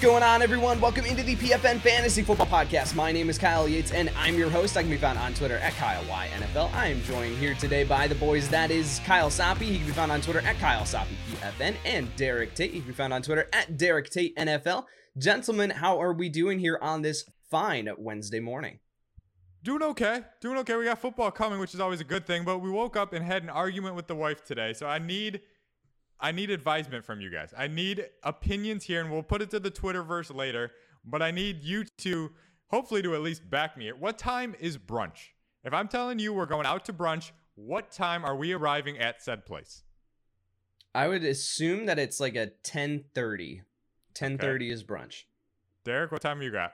going on, everyone? Welcome into the PFN Fantasy Football Podcast. My name is Kyle Yates, and I'm your host. I can be found on Twitter at KyleYNFL. I am joined here today by the boys. That is Kyle Soppe. He can be found on Twitter at Kyle Soppe PFN, and Derek Tate. He can be found on Twitter at Derek Tate NFL. Gentlemen, how are we doing here on this fine Wednesday morning? Doing okay. Doing okay. We got football coming, which is always a good thing. But we woke up and had an argument with the wife today, so I need I need advisement from you guys. I need opinions here, and we'll put it to the Twitterverse later. But I need you to hopefully to at least back me. What time is brunch? If I'm telling you we're going out to brunch, what time are we arriving at said place? I would assume that it's like a 10:30. 10:30 okay. is brunch. Derek, what time you got?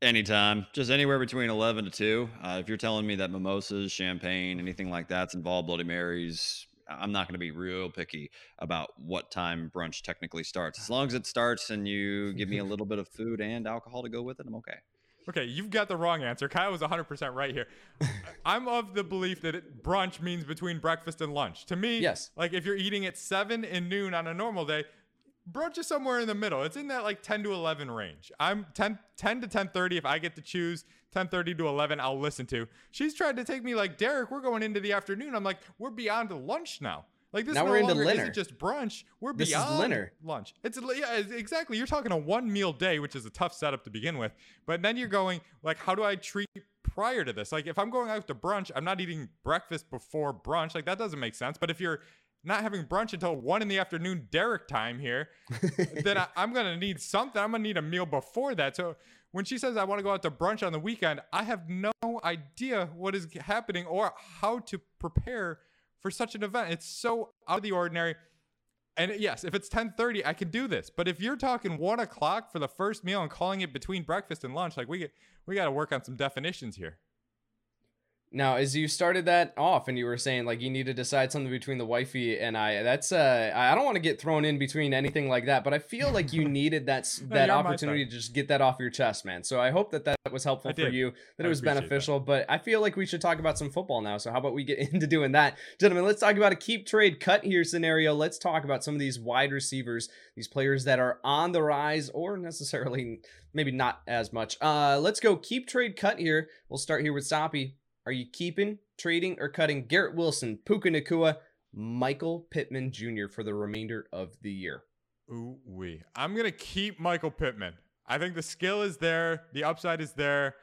Anytime, just anywhere between 11 to 2. Uh, if you're telling me that mimosas, champagne, anything like that's involved, Bloody Marys, I'm not going to be real picky about what time brunch technically starts. As ah. long as it starts and you give me a little bit of food and alcohol to go with it, I'm okay. Okay, you've got the wrong answer. Kyle was 100% right here. I'm of the belief that it, brunch means between breakfast and lunch. To me, yes. like if you're eating at 7 and noon on a normal day, brunch is somewhere in the middle. It's in that like 10 to 11 range. I'm 10, 10 to 10:30 if I get to choose. 10:30 to 11 I'll listen to. She's tried to take me like Derek. We're going into the afternoon. I'm like we're beyond lunch now. Like this now no we're into dinner. isn't just brunch. We're this beyond lunch. It's yeah, exactly. You're talking a one meal day, which is a tough setup to begin with. But then you're going like, how do I treat prior to this? Like if I'm going out to brunch, I'm not eating breakfast before brunch. Like that doesn't make sense. But if you're not having brunch until one in the afternoon, Derek time here, then I, I'm gonna need something. I'm gonna need a meal before that. So when she says I want to go out to brunch on the weekend, I have no idea what is happening or how to prepare for such an event. It's so out of the ordinary. And yes, if it's 10:30, I can do this. But if you're talking one o'clock for the first meal and calling it between breakfast and lunch, like we get, we got to work on some definitions here. Now, as you started that off and you were saying like you need to decide something between the wifey and I, that's uh I don't want to get thrown in between anything like that, but I feel like you needed that no, that opportunity to just get that off your chest, man. So I hope that that was helpful for you, that I it was beneficial, that. but I feel like we should talk about some football now. So how about we get into doing that? Gentlemen, let's talk about a keep trade cut here scenario. Let's talk about some of these wide receivers, these players that are on the rise or necessarily maybe not as much. Uh let's go keep trade cut here. We'll start here with Soppe. Are you keeping, trading, or cutting Garrett Wilson, Puka Nacua, Michael Pittman Jr. for the remainder of the year? Ooh wee. I'm gonna keep Michael Pittman. I think the skill is there, the upside is there.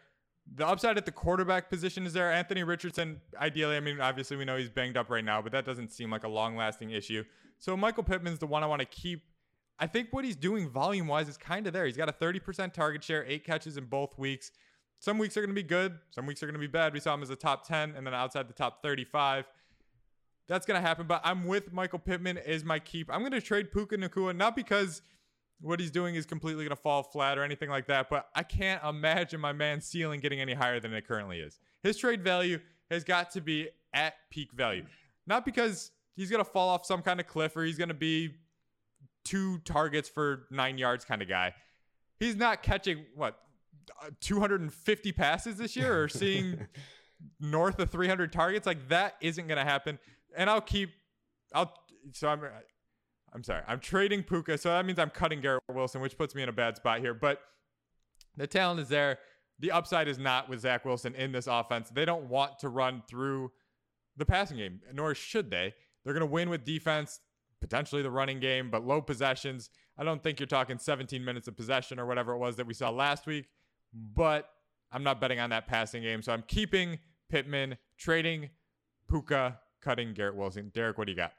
The upside at the quarterback position is there. Anthony Richardson, ideally, I mean, obviously we know he's banged up right now, but that doesn't seem like a long lasting issue. So Michael Pittman's the one I want to keep. I think what he's doing volume wise is kind of there. He's got a 30% target share, eight catches in both weeks. Some weeks are going to be good. Some weeks are going to be bad. We saw him as a top 10 and then outside the top 35. That's going to happen. But I'm with Michael Pittman as my keep. I'm going to trade Puka Nacua, not because what he's doing is completely going to fall flat or anything like that, but I can't imagine my man's ceiling getting any higher than it currently is. His trade value has got to be at peak value. Not because he's going to fall off some kind of cliff or he's going to be two targets for nine yards kind of guy. He's not catching, what, Uh, 250 passes this year or seeing north of 300 targets like that isn't going to happen. And i'll keep i'll so i'm i'm sorry i'm trading puka so that means i'm cutting garrett wilson which puts me in a bad spot here. But the talent is there. The upside is not with zach wilson in this offense. They don't want to run through the passing game nor should they. They're going to win with defense potentially the running game but low possessions. I don't think you're talking 17 minutes of possession or whatever it was that we saw last week but I'm not betting on that passing game. So I'm keeping Pittman, trading Puka, cutting Garrett Wilson. Derek, what do you got?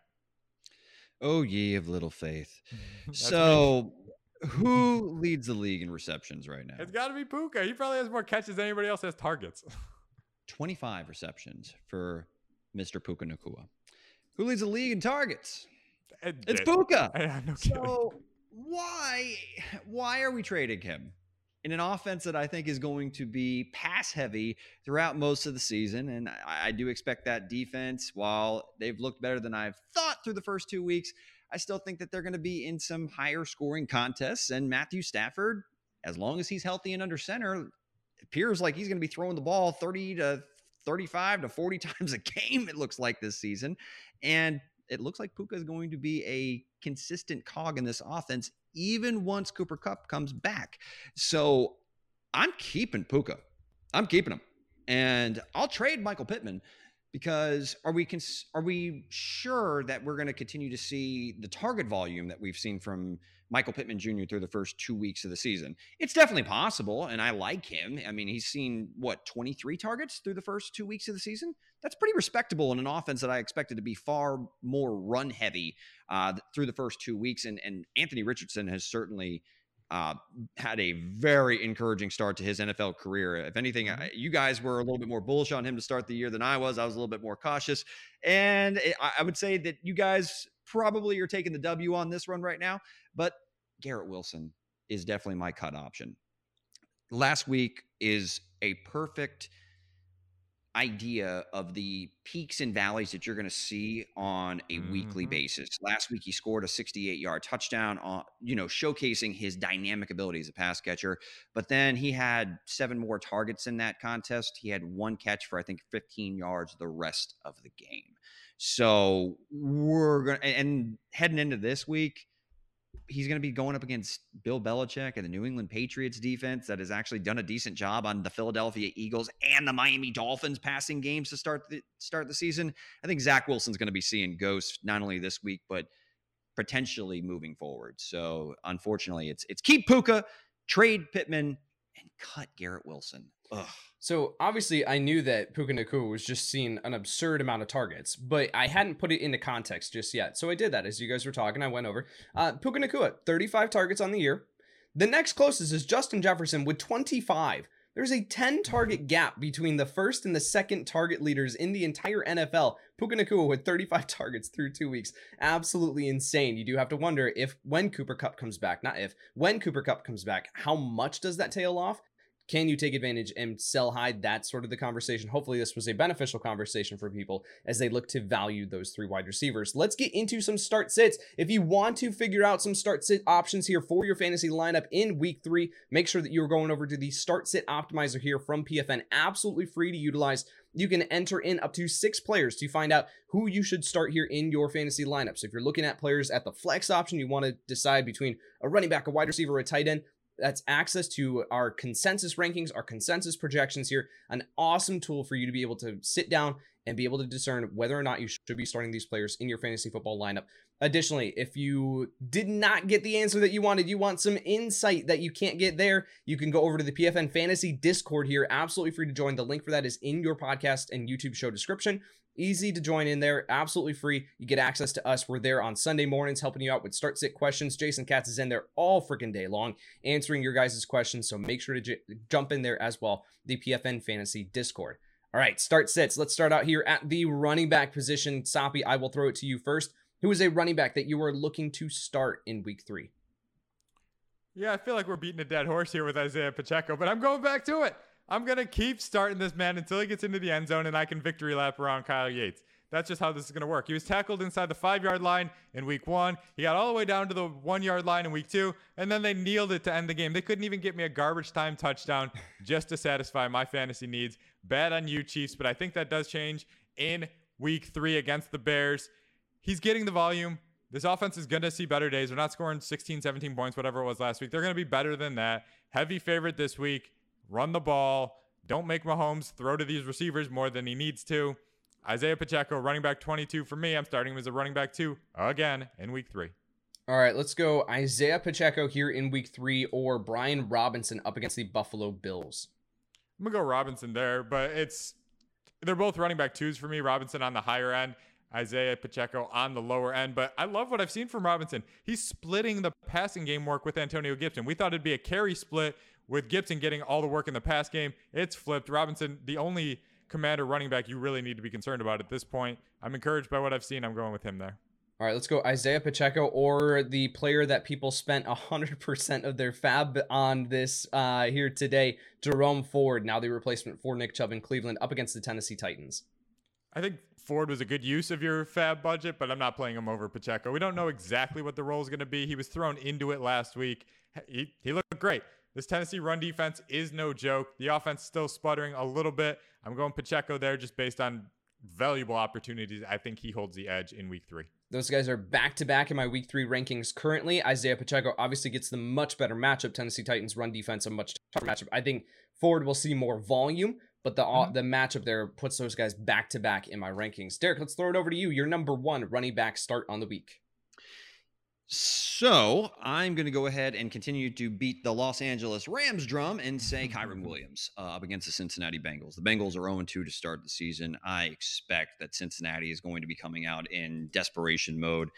Oh, ye of little faith. so, who leads the league in receptions right now? It's got to be Puka. He probably has more catches than anybody else has targets. 25 receptions for Mr. Puka Nacua. Who leads the league in targets? It, it's Puka. I, no so, why why are we trading him? In an offense that I think is going to be pass heavy throughout most of the season. And I, I, do expect that defense, while they've looked better than I've thought through the first two weeks, I still think that they're going to be in some higher scoring contests. And Matthew Stafford, as long as he's healthy and under center, appears like he's going to be throwing the ball 30 to 35 to 40 times a game, it looks like this season. And it looks like Puka is going to be a consistent cog in this offense, even once Cooper Kupp comes back. So I'm keeping Puka. I'm keeping him. And I'll trade Michael Pittman because are we cons- are we sure that we're going to continue to see the target volume that we've seen from Michael Pittman Jr. through the first two weeks of the season? It's definitely possible, and I like him. I mean, he's seen what 23 targets through the first two weeks of the season. That's pretty respectable in an offense that I expected to be far more run heavy uh, through the first two weeks. And and Anthony Richardson has certainly uh, had a very encouraging start to his NFL career. If anything, mm-hmm. you guys were a little bit more bullish on him to start the year than I was. I was a little bit more cautious. And I would say that you guys probably are taking the W on this run right now. But Garrett Wilson is definitely my cut option. Last week is a perfect idea of the peaks and valleys that you're going to see on a mm-hmm. weekly basis. Last week he scored a 68-yard touchdown on, you know, showcasing his dynamic ability as a pass catcher, but then he had seven more targets in that contest. He had one catch for I think 15 yards the rest of the game. So, we're going to and heading into this week, he's going to be going up against Bill Belichick and the New England Patriots defense that has actually done a decent job on the Philadelphia Eagles and the Miami Dolphins passing games to start the start the season. I think Zach Wilson's going to be seeing ghosts not only this week but potentially moving forward. So unfortunately, it's it's keep Puka, trade Pittman, and cut Garrett Wilson. Ugh. So obviously, I knew that Puka Nacua was just seeing an absurd amount of targets, but I hadn't put it into context just yet. So I did that as you guys were talking. I went over uh, Puka Nacua, 35 targets on the year. The next closest is Justin Jefferson with 25. There's a 10 target gap between the first and the second target leaders in the entire NFL. Puka Nacua with 35 targets through two weeks. Absolutely insane. You do have to wonder if when Cooper Kupp comes back, not if, when Cooper Kupp comes back, how much does that tail off? Can you take advantage and sell high? That's sort of the conversation. Hopefully, this was a beneficial conversation for people as they look to value those three wide receivers. Let's get into some start sits. If you want to figure out some start sit options here for your fantasy lineup in week three, make sure that you're going over to the start sit optimizer here from PFN. Absolutely free to utilize you can enter in up to six players to find out who you should start here in your fantasy lineup. So if you're looking at players at the flex option, you want to decide between a running back, a wide receiver, a tight end, that's access to our consensus rankings, our consensus projections here. An awesome tool for you to be able to sit down and be able to discern whether or not you should be starting these players in your fantasy football lineup. Additionally, if you did not get the answer that you wanted, you want some insight that you can't get there, you can go over to the PFN Fantasy Discord here. Absolutely free to join. The link for that is in your podcast and YouTube show description. Easy to join in there, absolutely free. You get access to us. We're there on Sunday mornings helping you out with start sit questions. Jason Katz is in there all freaking day long answering your guys' questions. So make sure to j- jump in there as well. The PFN Fantasy Discord. All right, start sits. Let's start out here at the running back position. Soppy, I will throw it to you first. Who is a running back that you are looking to start in week three? Yeah, I feel like we're beating a dead horse here with Isaiah Pacheco, but I'm going back to it. I'm going to keep starting this man until he gets into the end zone and I can victory lap around Kyle Yates. That's just how this is going to work. He was tackled inside the five yard line in week one. He got all the way down to the one yard line in week two, and then they kneeled it to end the game. They couldn't even get me a garbage time touchdown just to satisfy my fantasy needs. Bad on you, Chiefs, but I think that does change in week three against the Bears. He's getting the volume. This offense is going to see better days. They're not scoring 16, 17 points, whatever it was last week. They're going to be better than that. Heavy favorite this week run the ball. Don't make Mahomes throw to these receivers more than he needs to. Isaiah Pacheco, running back 22 for me. I'm starting him as a running back two again in week three. All right, let's go Isaiah Pacheco here in week three or Brian Robinson up against the Buffalo Bills. I'm going to go Robinson there, but it's they're both running back twos for me. Robinson on the higher end, Isaiah Pacheco on the lower end. But I love what I've seen from Robinson. He's splitting the passing game work with Antonio Gibson. We thought it'd be a carry split with Gibson getting all the work in the pass game, it's flipped. Robinson, the only commander running back you really need to be concerned about at this point. I'm encouraged by what I've seen. I'm going with him there. All right, let's go Isaiah Pacheco or the player that people spent 100% of their FAAB on this uh, here today, Jerome Ford, now the replacement for Nick Chubb in Cleveland up against the Tennessee Titans. I think Ford was a good use of your FAAB budget, but I'm not playing him over Pacheco. We don't know exactly what the role is going to be. He was thrown into it last week. He, he looked great. This Tennessee run defense is no joke. The offense still sputtering a little bit. I'm going Pacheco there just based on valuable opportunities. I think he holds the edge in week three. Those guys are back to back in my week three rankings currently. Isaiah Pacheco obviously gets the much better matchup. Tennessee Titans run defense a much tougher matchup. I think Ford will see more volume, but the mm-hmm. the matchup there puts those guys back to back in my rankings. Derek, let's throw it over to you. Your number one running back start on the week. So I'm going to go ahead and continue to beat the Los Angeles Rams drum and say Kyren Williams uh, up against the Cincinnati Bengals. The Bengals are 0 2 to start the season. I expect that Cincinnati is going to be coming out in desperation mode.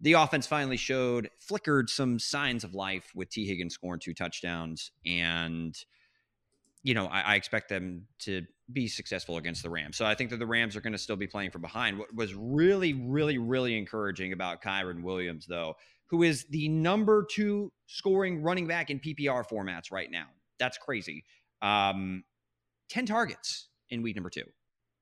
The offense finally showed, flickered some signs of life with Tee Higgins scoring two touchdowns. And, you know, I, I expect them to be successful against the Rams. So I think that the Rams are going to still be playing from behind. What was really, really, really encouraging about Kyren Williams, though, who is the number two scoring running back in PPR formats right now. That's crazy. Um, 10 targets in week number two.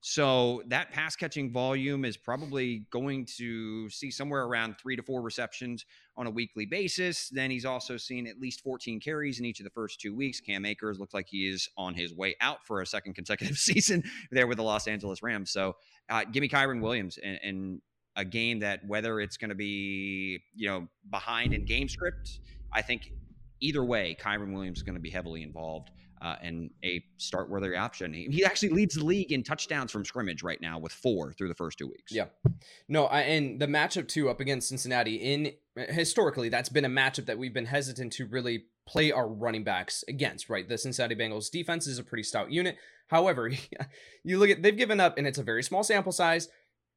So that pass catching volume is probably going to see somewhere around three to four receptions on a weekly basis. Then he's also seen at least 14 carries in each of the first two weeks. Cam Akers looks like he is on his way out for a second consecutive season there with the Los Angeles Rams. So uh, give me Kyren Williams and, and a game that whether it's going to be you know behind in game script, I think either way, Kyren Williams is going to be heavily involved uh, and a start worthy option. He, he, actually leads the league in touchdowns from scrimmage right now with four through the first two weeks. Yeah, no, I, and the matchup too up against Cincinnati in historically that's been a matchup that we've been hesitant to really play our running backs against. Right, the Cincinnati Bengals defense is a pretty stout unit. However, you look at they've given up, and it's a very small sample size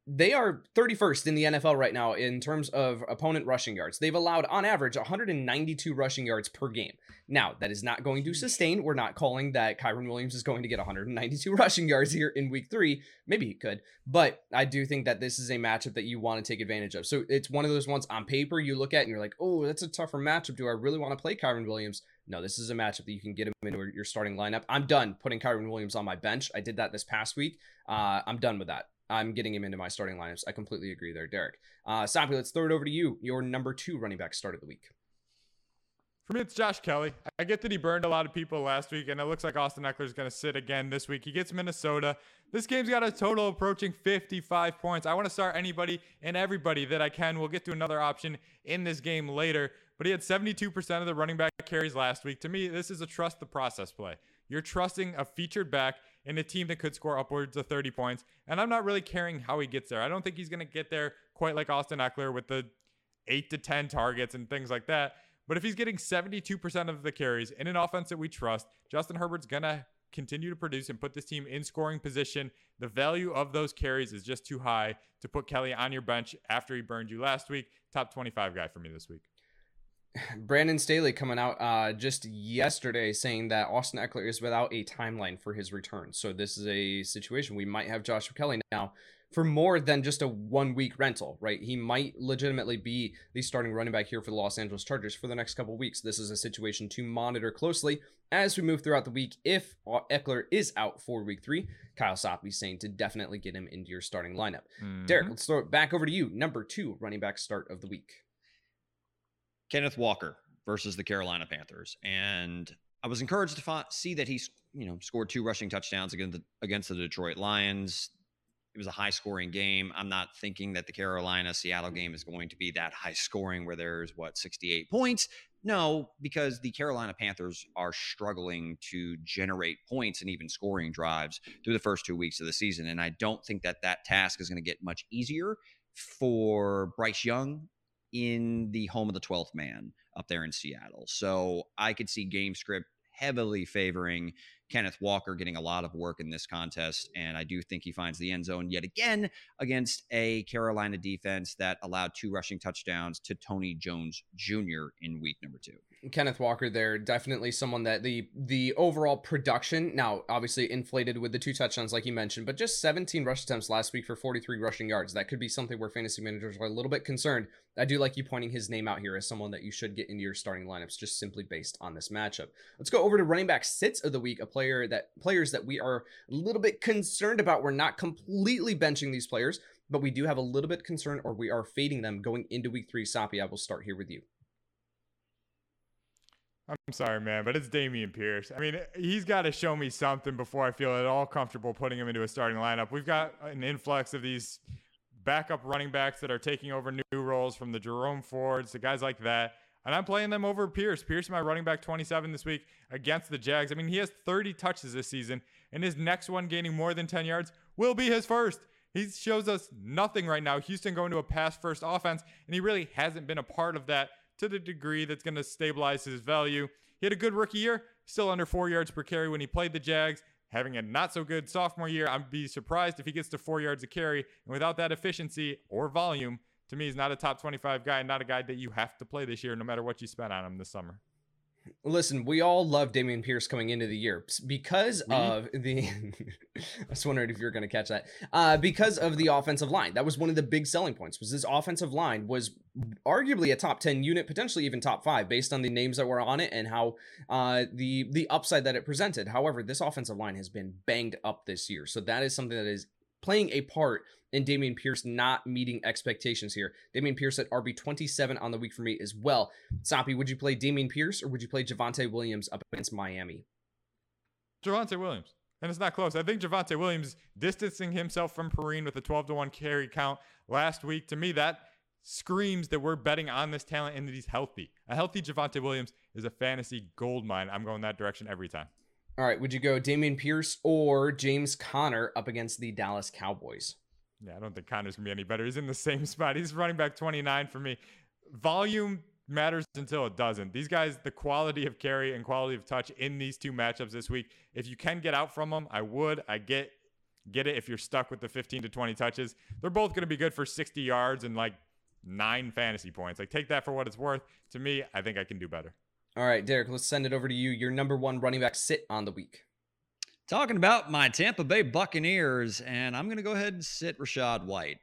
they are 31st in the NFL right now in terms of opponent rushing yards. They've allowed, on average, 192 rushing yards per game. Now, that is not going to sustain. We're not calling that Kyren Williams is going to get 192 rushing yards here in week three. Maybe he could, but I do think that this is a matchup that you want to take advantage of. So it's one of those ones on paper you look at and you're like, oh, that's a tougher matchup. Do I really want to play Kyren Williams? No, this is a matchup that you can get him into your starting lineup. I'm done putting Kyren Williams on my bench. I did that this past week. Uh, I'm done with that. I'm getting him into my starting lineups. I completely agree there, Derek. Uh, Sappy, let's throw it over to you. Your number two running back start of the week. For me, it's Josh Kelley. I get that he burned a lot of people last week, and it looks like Austin Ekeler is going to sit again this week. He gets Minnesota. This game's got a total approaching 55 points. I want to start anybody and everybody that I can. We'll get to another option in this game later, but he had 72% of the running back carries last week. To me, this is a trust the process play. You're trusting a featured back in a team that could score upwards of 30 points. And I'm not really caring how he gets there. I don't think he's going to get there quite like Austin Ekeler with the 8 to 10 targets and things like that. But if he's getting 72% of the carries in an offense that we trust, Justin Herbert's going to continue to produce and put this team in scoring position. The value of those carries is just too high to put Kelley on your bench after he burned you last week. Top 25 guy for me this week. Brandon Staley coming out uh, just yesterday saying that Austin Ekeler is without a timeline for his return. So this is a situation we might have Joshua Kelley now for more than just a one week rental, right? He might legitimately be the starting running back here for the Los Angeles Chargers for the next couple weeks. This is a situation to monitor closely as we move throughout the week. If Ekeler is out for week three, Kyle Soppe saying to definitely get him into your starting lineup. Mm-hmm. Derek, let's throw it back over to you. Number two running back start of the week. Kenneth Walker versus the Carolina Panthers, and I was encouraged to see that he's you know scored two rushing touchdowns against the, against the Detroit Lions. It was a high scoring game. I'm not thinking that the Carolina Seattle game is going to be that high scoring where there's what 68 points. No, because the Carolina Panthers are struggling to generate points and even scoring drives through the first two weeks of the season. And I don't think that that task is going to get much easier for Bryce Young in the home of the 12th man up there in Seattle. So I could see game script heavily favoring Kenneth Walker getting a lot of work in this contest. And I do think he finds the end zone yet again against a Carolina defense that allowed two rushing touchdowns to Tony Jones Jr. in week number two. Kenneth Walker there, definitely someone that the the overall production now obviously inflated with the two touchdowns like you mentioned, but just 17 rush attempts last week for 43 rushing yards. That could be something where fantasy managers are a little bit concerned. I do like you pointing his name out here as someone that you should get into your starting lineups just simply based on this matchup. Let's go over to running back sits of the week, a player that players that we are a little bit concerned about. We're not completely benching these players, but we do have a little bit concern or we are fading them going into week three. Sappy, I will start here with you. I'm sorry, man, but it's Dameon Pierce. I mean, he's got to show me something before I feel at all comfortable putting him into a starting lineup. We've got an influx of these backup running backs that are taking over new roles from the Jerome Fords, the guys like that. And I'm playing them over Pierce. Pierce, my running back 27 this week against the Jags. I mean, he has 30 touches this season, and his next one gaining more than 10 yards will be his first. He shows us nothing right now. Houston going to a pass first offense, and he really hasn't been a part of that to the degree that's going to stabilize his value. He had a good rookie year, still under four yards per carry when he played the Jags. Having a not so good sophomore year, I'd be surprised if he gets to four yards a carry. And without that efficiency or volume, to me, he's not a top 25 guy, not a guy that you have to play this year, no matter what you spend on him this summer. Listen, we all love Dameon Pierce coming into the year because of the. I was wondering if you were going to catch that. Uh, because of the offensive line, that was one of the big selling points. Was this offensive line was arguably a top ten unit, potentially even top five, based on the names that were on it and how uh, the the upside that it presented. However, this offensive line has been banged up this year, so that is something that is playing a part in Dameon Pierce not meeting expectations here. Dameon Pierce at RB 27 on the week for me as well. Soppy, would you play Dameon Pierce or would you play Javonte Williams up against Miami? Javonte Williams. And it's not close. I think Javonte Williams distancing himself from Perine with a 12 to 1 carry count last week. To me, that screams that we're betting on this talent and that he's healthy. A healthy Javonte Williams is a fantasy gold mine. I'm going that direction every time. All right. Would you go Dameon Pierce or James Conner up against the Dallas Cowboys? Yeah, I don't think Conner's gonna be any better. He's in the same spot. He's running back 29 for me. Volume matters until it doesn't. These guys, the quality of carry and quality of touch in these two matchups this week, if you can get out from them, I would. I get get it if you're stuck with the 15 to 20 touches. They're both to be good for 60 yards and like nine fantasy points. Like take that for what it's worth. To me, I think I can do better. All right, Derek, let's send it over to you. Your number one running back sit on the week. Talking about my Tampa Bay Buccaneers, and I'm going to go ahead and sit Rachaad White.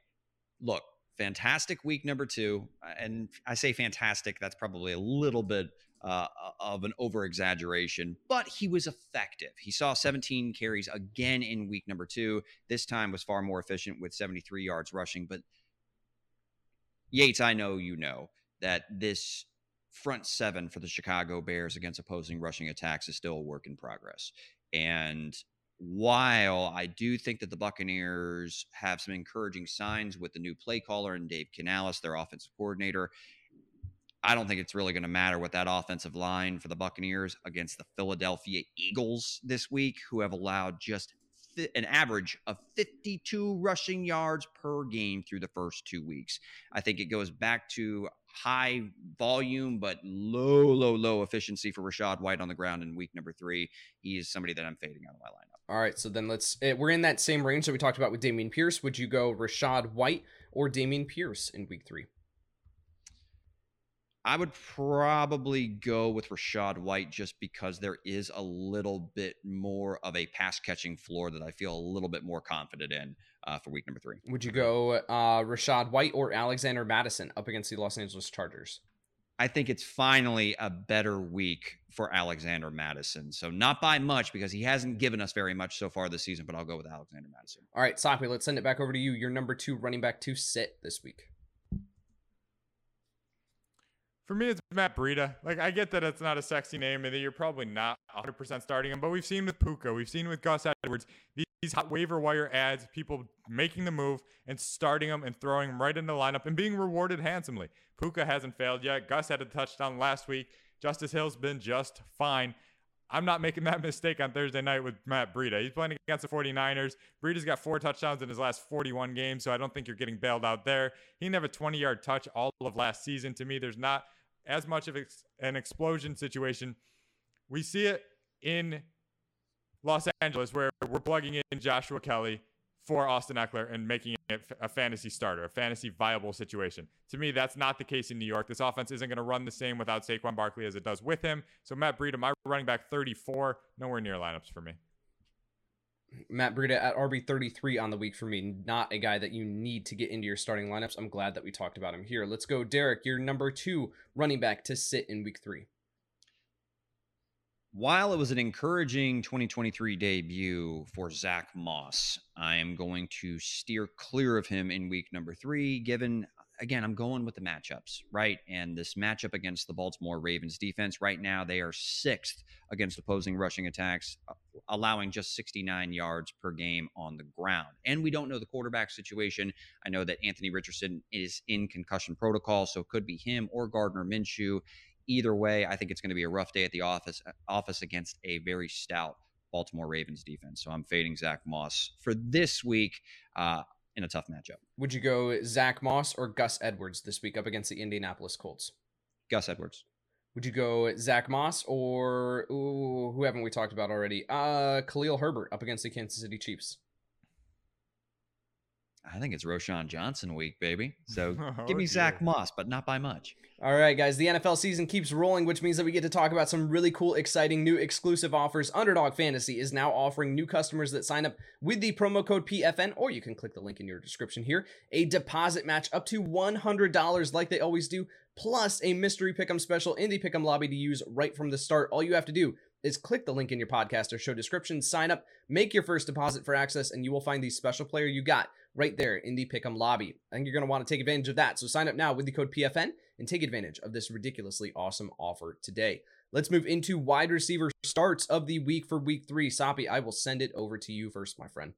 Look, fantastic week number two. And I say fantastic, that's probably a little bit uh, of an over exaggeration, but he was effective. He saw 17 carries again in week number two. This time was far more efficient with 73 yards rushing. But Yates, I know you know that this front seven for the Chicago Bears against opposing rushing attacks is still a work in progress. And while I do think that the Buccaneers have some encouraging signs with the new play caller and Dave Canales, their offensive coordinator, I don't think it's really going to matter with that offensive line for the Buccaneers against the Philadelphia Eagles this week, who have allowed just an average of 52 rushing yards per game through the first two weeks. I think it goes back to high volume but low, low, low efficiency for Rachaad White on the ground in week number three. He is somebody that I'm fading out of my lineup. All right, so then let's. Eh, we're in that same range that we talked about with Dameon Pierce. Would you go Rachaad White or Dameon Pierce in week three? I would probably go with Rashad White just because there is a little bit more of a pass catching floor that I feel a little bit more confident in uh, for week number three. Would you go uh, Rachaad White or Alexander Mattison up against the Los Angeles Chargers? I think it's finally a better week for Alexander Mattison. So not by much because he hasn't given us very much so far this season, but I'll go with Alexander Mattison. All right, Soppy, let's send it back over to you. Your number two running back to sit this week. For me, it's Matt Breida. Like, I get that it's not a sexy name and that you're probably not 100% starting him, but we've seen with Puka, we've seen with Gus Edwards, these hot waiver wire ads, people making the move and starting them and throwing them right in the lineup and being rewarded handsomely. Puka hasn't failed yet. Gus had a touchdown last week. Justice Hill's been just fine. I'm not making that mistake on Thursday night with Matt Breida. He's playing against the 49ers. Breida's got four touchdowns in his last 41 games, so I don't think you're getting bailed out there. He didn't have a 20 yard touch all of last season. To me, there's not as much of an explosion situation. We see it in Los Angeles where we're plugging in Joshua Kelley for Austin Ekeler and making it a fantasy starter, a fantasy viable situation. To me, that's not the case in New York. This offense isn't going to run the same without Saquon Barkley as it does with him. So Matt Breida, my running back 34, nowhere near lineups for me. Matt Breida at RB 33 on the week for me. Not a guy that you need to get into your starting lineups. I'm glad that we talked about him here. Let's go, Derek, your number two running back to sit in week three. While it was an encouraging 2023 debut for Zach Moss, I am going to steer clear of him in week number three, given again, I'm going with the matchups, right? And this matchup against the Baltimore Ravens defense right now, they are sixth against opposing rushing attacks, uh, allowing just 69 yards per game on the ground. And we don't know the quarterback situation. I know that Anthony Richardson is in concussion protocol, so it could be him or Gardner Minshew. Either way, I think it's going to be a rough day at the office uh, office against a very stout Baltimore Ravens defense. So I'm fading Zach Moss for this week. Uh, in a tough matchup. Would you go Zach Moss or Gus Edwards this week up against the Indianapolis Colts? Gus Edwards. Would you go Zach Moss or ooh, who haven't we talked about already? Uh, Khalil Herbert up against the Kansas City Chiefs. I think it's Roschon Johnson week, baby. So oh, give me Zach Moss, but not by much. All right, guys. The NFL season keeps rolling, which means that we get to talk about some really cool, exciting new exclusive offers. Underdog Fantasy is now offering new customers that sign up with the promo code PFN, or you can click the link in your description here, a deposit match up to $100 like they always do, plus a mystery pick'em special in the pick'em lobby to use right from the start. All you have to do is click the link in your podcast or show description, sign up, make your first deposit for access, and you will find the special player you got right there in the Pick'em lobby. I think you're going to want to take advantage of that. So sign up now with the code PFN and take advantage of this ridiculously awesome offer today. Let's move into wide receiver starts of the week for week three. Soppe, I will send it over to you first, my friend.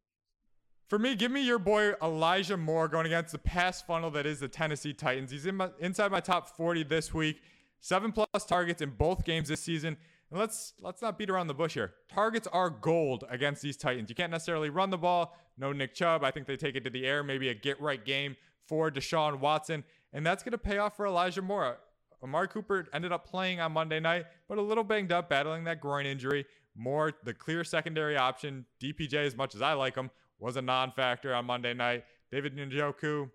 For me, give me your boy Elijah Moore going against the pass funnel that is the Tennessee Titans. He's in my, inside my top 40 this week. Seven plus targets in both games this season. And let's let's not beat around the bush here. Targets are gold against these Titans. You can't necessarily run the ball. No Nick Chubb. I think they take it to the air. Maybe a get right game for Deshaun Watson, and that's going to pay off for Elijah Moore. Amari Cooper ended up playing on Monday night, but a little banged up, battling that groin injury. Moore, the clear secondary option. DPJ, as much as I like him, was a non-factor on Monday night. David Njoku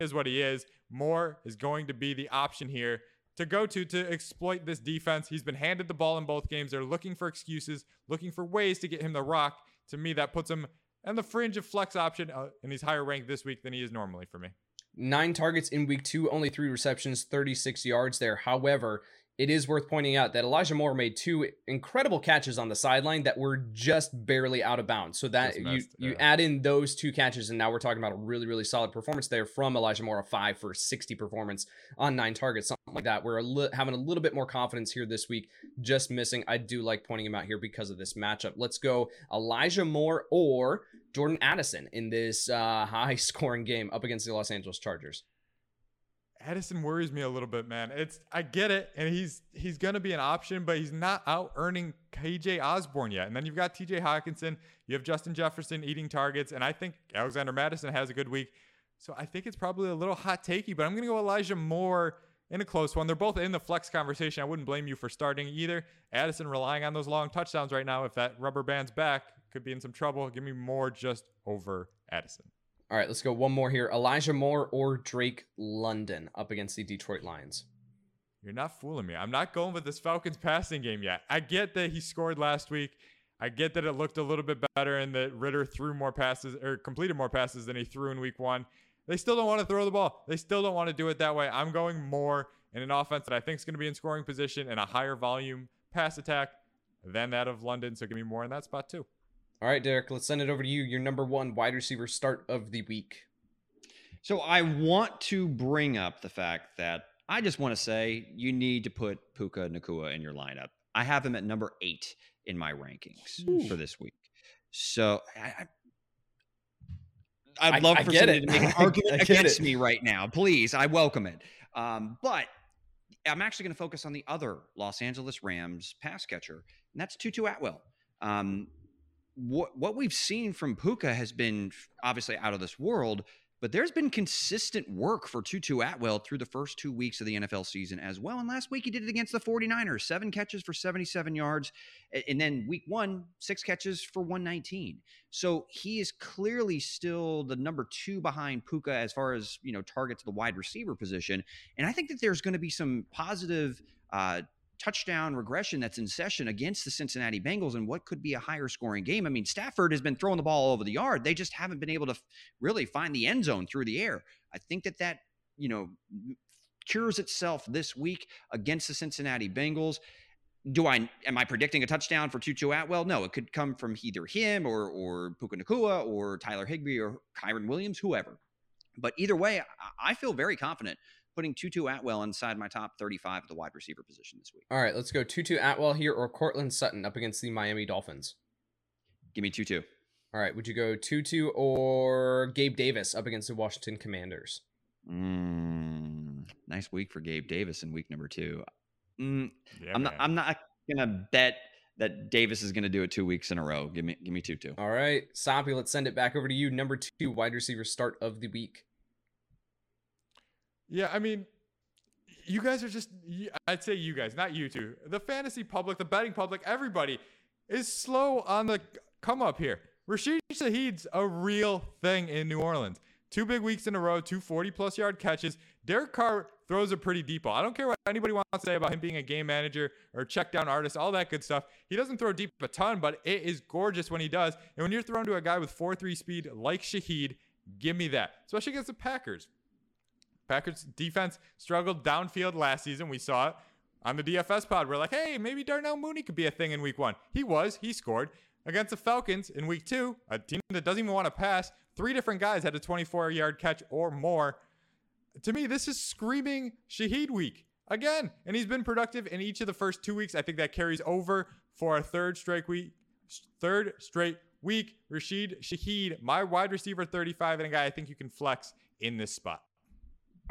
is what he is. Moore is going to be the option here to go to to exploit this defense. He's been handed the ball in both games. They're looking for excuses, looking for ways to get him the rock. To me, that puts him on the fringe of flex option, uh, and he's higher ranked this week than he is normally for me. Nine targets in week two, only three receptions, 36 yards there. However, it is worth pointing out that Elijah Moore made two incredible catches on the sideline that were just barely out of bounds. So that you yeah. you add in those two catches, and now we're talking about a really really solid performance there from Elijah Moore, a five for sixty performance on nine targets, something like that. We're a li- having a little bit more confidence here this week. Just missing. I do like pointing him out here because of this matchup. Let's go Elijah Moore or Jordan Addison in this uh, high scoring game up against the Los Angeles Chargers. Addison worries me a little bit, man. It's I get it, and he's he's gonna be an option, but he's not out earning KJ Osborn yet. And then you've got TJ Hockenson, you have Justin Jefferson eating targets, and I think Alexander Mattison has a good week. So I think it's probably a little hot takey, but I'm gonna go Elijah Moore in a close one. They're both in the flex conversation. I wouldn't blame you for starting either. Addison relying on those long touchdowns right now. If that rubber band's back, could be in some trouble. Give me more just over Addison. All right, let's go one more here. Elijah Moore or Drake London up against the Detroit Lions. You're not fooling me. I'm not going with this Falcons passing game yet. I get that he scored last week. I get that it looked a little bit better and that Ridder threw more passes or completed more passes than he threw in week one. They still don't want to throw the ball. They still don't want to do it that way. I'm going more in an offense that I think is going to be in scoring position and a higher volume pass attack than that of London. So give me more in that spot too. All right, Derek, let's send it over to you. Your number one wide receiver start of the week. So I want to bring up the fact that I just want to say you need to put Puka Nacua in your lineup. I have him at number eight in my rankings Ooh. for this week. So I, I'd love I, for somebody it. to make an argument against it. me right now. Please, I welcome it. Um, but I'm actually going to focus on the other Los Angeles Rams pass catcher, and that's Tutu Atwell. Um, what what we've seen from Puka has been obviously out of this world, but there's been consistent work for Tutu Atwell through the first two weeks of the NFL season as well. And last week he did it against the 49ers, seven catches for 77 yards. And then week one, six catches for 119. So he is clearly still the number two behind Puka as far as, you know, targets the wide receiver position. And I think that there's going to be some positive uh, touchdown regression that's in session against the Cincinnati Bengals and what could be a higher scoring game. I mean, Stafford has been throwing the ball all over the yard. They just haven't been able to really find the end zone through the air. I think that that, you know, cures itself this week against the Cincinnati Bengals. Do I am I predicting a touchdown for Tutu Atwell? No, it could come from either him or or Puka Nacua or Tyler Higbee or Kyren Williams, whoever. But either way, I feel very confident putting Tutu Atwell inside my top 35 at the wide receiver position this week. All right, let's go Tutu Atwell here or Courtland Sutton up against the Miami Dolphins. Give me Tutu. All right, would you go Tutu or Gabe Davis up against the Washington Commanders? Mm, nice week for Gabe Davis in week number two. Mm, yeah, I'm not. I'm not gonna bet that Davis is gonna do it two weeks in a row. Give me, give me Tutu. All right, Soppy, let's send it back over to you. Number two wide receiver start of the week. Yeah, I mean, you guys are just, I'd say you guys, not you two. The fantasy public, the betting public, everybody is slow on the come up here. Rashid Shaheed's a real thing in New Orleans. Two big weeks in a row, two 40 plus yard catches. Derek Carr throws a pretty deep ball. I don't care what anybody wants to say about him being a game manager or check down artist, all that good stuff. He doesn't throw deep a ton, but it is gorgeous when he does. And when you're thrown to a guy with 4 3 speed like Shaheed, give me that, especially against the Packers. Packers defense struggled downfield last season. We saw it on the DFS pod. We're like, hey, maybe Darnell Mooney could be a thing in week one. He was. He scored. Against the Falcons in week two, a team that doesn't even want to pass, three different guys had a 24 yard catch or more. To me, this is screaming Shaheed week again. And he's been productive in each of the first two weeks. I think that carries over for a third straight week. Third straight week. Rashid Shaheed, my wide receiver 35, and a guy I think you can flex in this spot.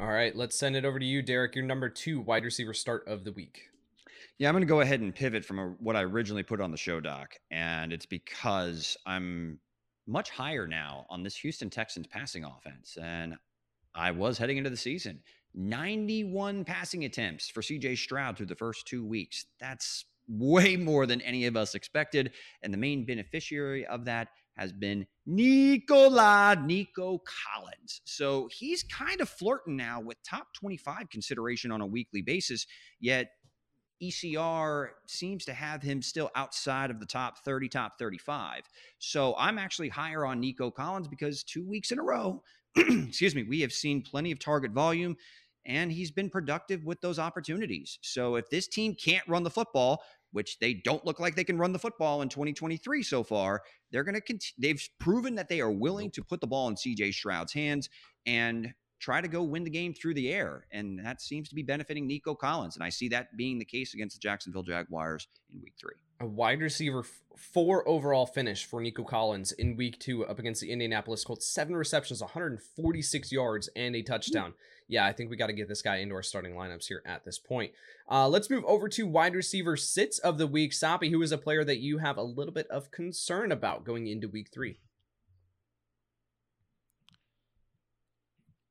All right, let's send it over to you, Derek. Your number two wide receiver start of the week. Yeah, I'm going to go ahead and pivot from a, what I originally put on the show doc, and it's because I'm much higher now on this Houston Texans passing offense, and I was heading into the season. 91 passing attempts for CJ Stroud through the first two weeks. That's way more than any of us expected. And the main beneficiary of that has been Nicola Nico Collins. So he's kind of flirting now with top 25 consideration on a weekly basis, yet ECR seems to have him still outside of the top 30, top 35. So I'm actually higher on Nico Collins because two weeks in a row, excuse me, we have seen plenty of target volume and he's been productive with those opportunities. So if this team can't run the football, which they don't look like they can run the football in 2023 so far. They're going to continue. They've proven that they are willing to put the ball in CJ Stroud's hands and try to go win the game through the air. And that seems to be benefiting Nico Collins. And I see that being the case against the Jacksonville Jaguars in week three. A wide receiver, four overall finish for Nico Collins in week two up against the Indianapolis Colts. Seven receptions, 146 yards, and a touchdown. Yeah, I think we got to get this guy into our starting lineups here at this point. Uh, let's move over to wide receiver sits of the week. Soppy, who is a player that you have a little bit of concern about going into week three.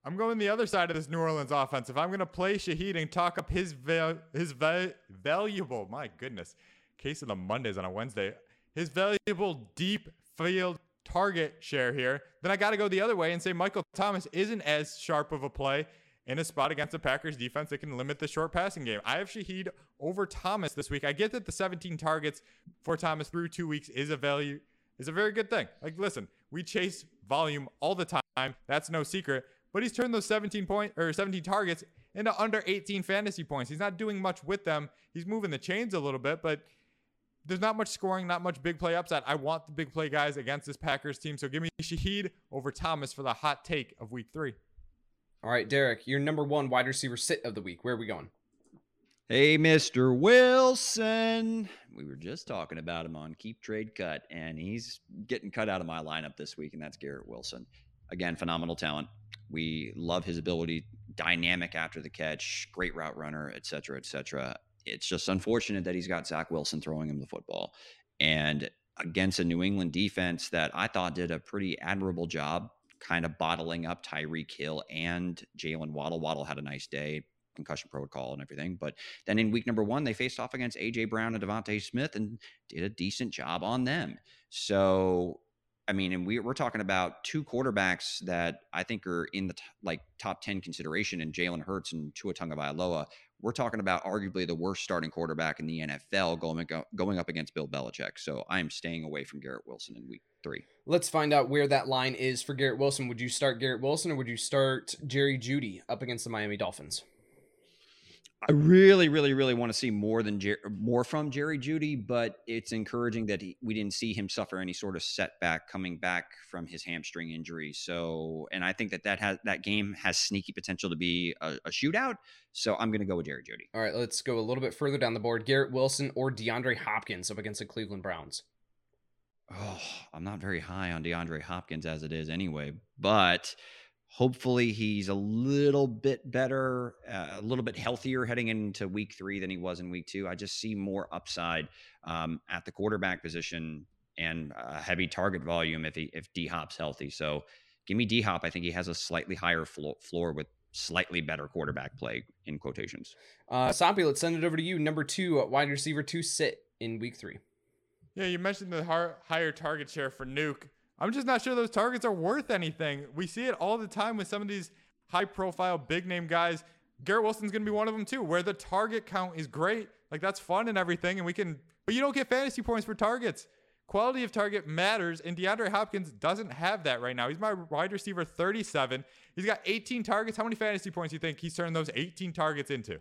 I'm going the other side of this New Orleans offense. If I'm going to play Shaheed and talk up his his va- valuable, my goodness, case of the Mondays on a Wednesday, his valuable deep field target share here, then I got to go the other way and say Michael Thomas isn't as sharp of a play in a spot against the Packers defense that can limit the short passing game. I have Shaheed over Thomas this week. I get that the 17 targets for Thomas through two weeks is a value is a very good thing. Like, listen, we chase volume all the time. That's no secret. But he's turned those 17 point or 17 targets into under 18 fantasy points. He's not doing much with them. He's moving the chains a little bit, but there's not much scoring, not much big play upside. I want the big play guys against this Packers team. So give me Shaheed over Thomas for the hot take of week three. All right, Derek, your number one wide receiver sit of the week. Where are we going? Hey, Mr. Wilson. We were just talking about him on Keep Trade Cut, and he's getting cut out of my lineup this week, and that's Garrett Wilson. Again, phenomenal talent. We love his ability, dynamic after the catch, great route runner, et cetera, et cetera. It's just unfortunate that he's got Zach Wilson throwing him the football. And against a New England defense that I thought did a pretty admirable job kind of bottling up Tyreek Hill and Jaylen Waddle. Waddle had a nice day, concussion protocol and everything. But then in week number one, they faced off against AJ Brown and DeVonta Smith and did a decent job on them. So I mean, and we, we're talking about two quarterbacks that I think are in the t- like top ten consideration, and Jalen Hurts and Tua Tagovailoa. We're talking about arguably the worst starting quarterback in the NFL going going up against Bill Belichick. So I am staying away from Garrett Wilson in Week Three. Let's find out where that line is for Garrett Wilson. Would you start Garrett Wilson or would you start Jerry Jeudy up against the Miami Dolphins? I really, really, really want to see more than Jer- more from Jerry Jeudy, but it's encouraging that he, we didn't see him suffer any sort of setback coming back from his hamstring injury. So, and I think that that has that game has sneaky potential to be a, a shootout. So, I'm going to go with Jerry Jeudy. All right, let's go a little bit further down the board. Garrett Wilson or DeAndre Hopkins up against the Cleveland Browns. Oh, I'm not very high on DeAndre Hopkins as it is anyway, but Hopefully, he's a little bit better, uh, a little bit healthier heading into week three than he was in week two. I just see more upside um, at the quarterback position and a heavy target volume if he, if D Hop's healthy. So give me D Hop. I think he has a slightly higher flo- floor with slightly better quarterback play in quotations. Uh, Sampi, let's send it over to you. Number two, wide receiver to sit in week three. Yeah, you mentioned the higher target share for Nuke. I'm just not sure those targets are worth anything. We see it all the time with some of these high profile, big name guys. Garrett Wilson's going to be one of them too, where the target count is great. Like that's fun and everything. And we can, but you don't get fantasy points for targets. Quality of target matters. And DeAndre Hopkins doesn't have that right now. He's my wide receiver 37. He's got 18 targets. How many fantasy points do you think he's turned those 18 targets into?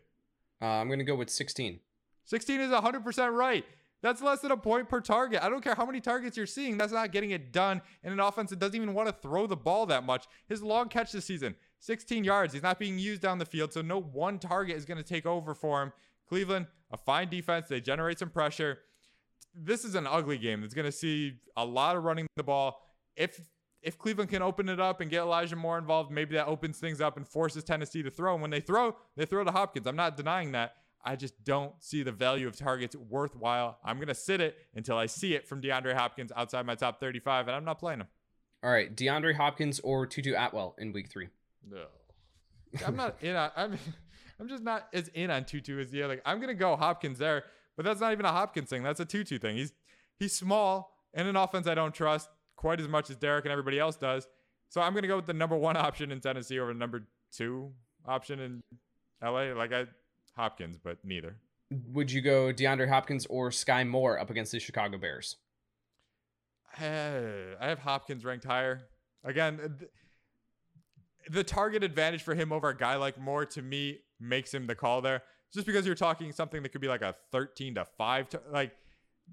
Uh, I'm going to go with 16. 16 is 100% right. That's less than a point per target. I don't care how many targets you're seeing. That's not getting it done in an offense that doesn't even want to throw the ball that much. His long catch this season, 16 yards. He's not being used down the field, so no one target is going to take over for him. Cleveland, a fine defense. They generate some pressure. This is an ugly game. It's going to see a lot of running the ball. If if Cleveland can open it up and get Elijah Moore involved, maybe that opens things up and forces Tennessee to throw. And when they throw, they throw to Hopkins. I'm not denying that. I just don't see the value of targets worthwhile. I'm going to sit it until I see it from DeAndre Hopkins outside my top 35, and I'm not playing him. All right, DeAndre Hopkins or Tutu Atwell in week three. No, I'm not in. On, I'm, I'm just not as in on Tutu as the other. I'm going to go Hopkins there, but that's not even a Hopkins thing. That's a Tutu thing. He's he's small and an offense I don't trust quite as much as Derek and everybody else does. So I'm going to go with the number one option in Tennessee over the number two option in LA. Like I Hopkins, but neither. Would you go DeAndre Hopkins or Skyy Moore up against the Chicago Bears? Eh, I have Hopkins ranked higher. Again, the target advantage for him over a guy like Moore to me makes him the call there. Just because you're talking something that could be like a 13 to 5 to, like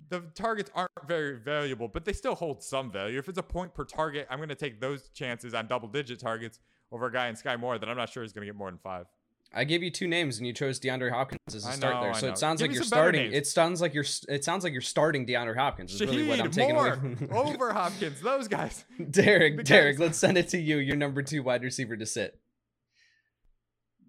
the targets aren't very valuable, but they still hold some value. If it's a point per target, I'm going to take those chances on double digit targets over a guy in Skyy Moore that I'm not sure is going to get more than 5. I gave you two names and you chose DeAndre Hopkins as a start know, there. So it sounds Give like you're starting. It sounds like you're. It sounds like you're starting DeAndre Hopkins. Is Shaheed, really what I'm taking away from. over Hopkins. Those guys. Derek, Derek, let's send it to you. Your number two wide receiver to sit.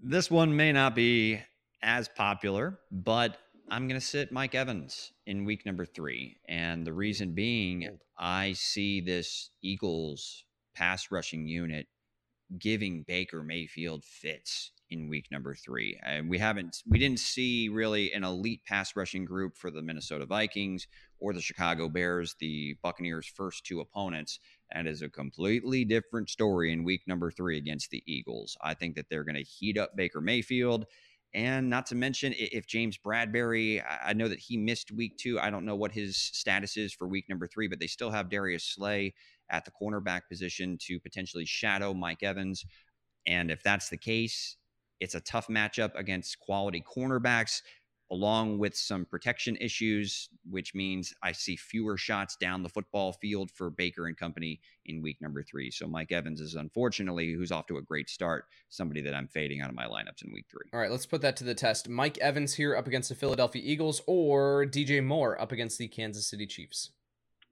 This one may not be as popular, but I'm going to sit Mike Evans in week number three, and the reason being, I see this Eagles pass rushing unit giving Baker Mayfield fits in week number three. And we haven't, we didn't see really an elite pass rushing group for the Minnesota Vikings or the Chicago Bears, the Buccaneers' first two opponents. And is a completely different story in week number three against the Eagles. I think that they're going to heat up Baker Mayfield. And not to mention, if James Bradberry, I know that he missed week two. I don't know what his status is for week number three, but they still have Darius Slay at the cornerback position to potentially shadow Mike Evans. And if that's the case, it's a tough matchup against quality cornerbacks, along with some protection issues, which means I see fewer shots down the football field for Baker and company in week number three. So Mike Evans is unfortunately, who's off to a great start, somebody that I'm fading out of my lineups in week three. All right, let's put that to the test. Mike Evans here up against the Philadelphia Eagles or DJ Moore up against the Kansas City Chiefs?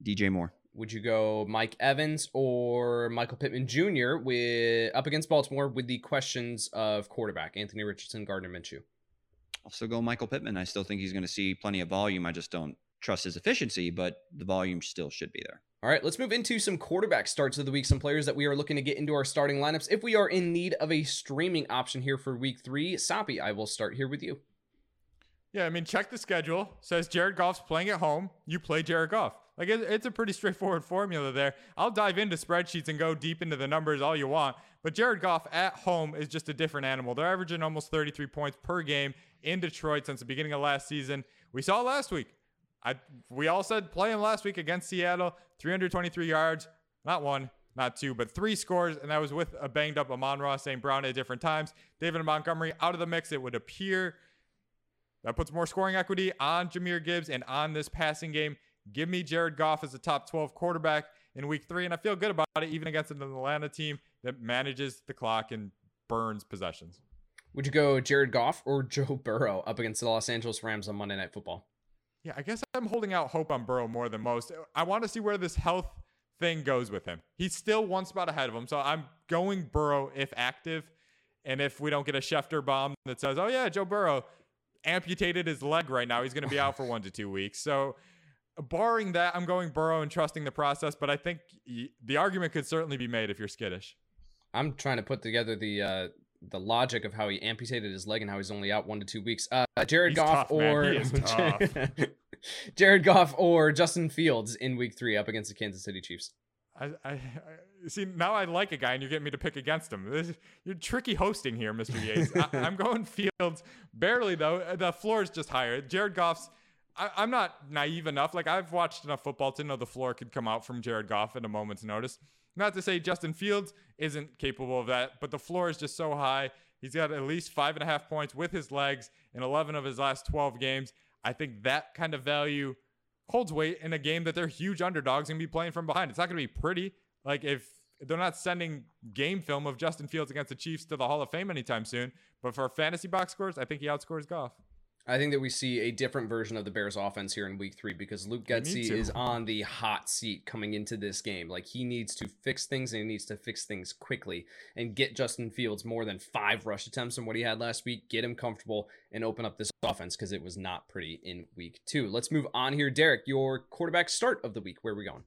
DJ Moore. Would you go Mike Evans or Michael Pittman Jr. with up against Baltimore with the questions of quarterback Anthony Richardson, Gardner Minshew? I'll still go Michael Pittman. I still think he's going to see plenty of volume. I just don't trust his efficiency, but the volume still should be there. All right, let's move into some quarterback starts of the week. Some players that we are looking to get into our starting lineups. If we are in need of a streaming option here for week three, Soppy, I will start here with you. Yeah, I mean, check the schedule. Says Jared Goff's playing at home. You play Jared Goff. Like it's a pretty straightforward formula there. I'll dive into spreadsheets and go deep into the numbers all you want, but Jared Goff at home is just a different animal. They're averaging almost 33 points per game in Detroit since the beginning of last season. We saw last week. I we all said play him last week against Seattle, 323 yards, not one, not two, but three scores, and that was with a banged up Amon-Ra St. Brown at different times. David Montgomery out of the mix, it would appear. That puts more scoring equity on Jahmyr Gibbs and on this passing game. Give me Jared Goff as a top 12 quarterback in week three. And I feel good about it, even against an Atlanta team that manages the clock and burns possessions. Would you go Jared Goff or Joe Burrow up against the Los Angeles Rams on Monday Night Football? Yeah, I guess I'm holding out hope on Burrow more than most. I want to see where this health thing goes with him. He's still one spot ahead of him. So I'm going Burrow if active. And if we don't get a Schefter bomb that says, oh, yeah, Joe Burrow amputated his leg right now, he's going to be out for one to two weeks. So barring that, I'm going Burrow and trusting the process. But I think the argument could certainly be made if you're skittish. I'm trying to put together the uh, the logic of how he amputated his leg and how he's only out one to two weeks. Uh, Jared he's Goff tough, or Jared Goff or Justin Fields in Week Three up against the Kansas City Chiefs. I, I, I, see now I like a guy and you're getting me to pick against him. This, you're tricky hosting here, Mr. Yates. I, am going Fields barely though. The floor is just higher. Jared Goff's. I, am not naive enough. Like I've watched enough football to know the floor could come out from Jared Goff at a moment's notice. Not to say Justin Fields isn't capable of that, but the floor is just so high. He's got at least five and a half points with his legs in 11 of his last 12 games. I think that kind of value holds weight in a game that they're huge underdogs and be playing from behind. It's not going to be pretty. Like if they're not sending game film of Justin Fields against the Chiefs to the Hall of Fame anytime soon, but for fantasy box scores, I think he outscores Goff. I think that we see a different version of the Bears offense here in week three because Luke Getsy is on the hot seat coming into this game. Like he needs to fix things and he needs to fix things quickly and get Justin Fields more than five rush attempts from what he had last week, get him comfortable and open up this offense because it was not pretty in week two. Let's move on here. Derek, your quarterback start of the week. Where are we going?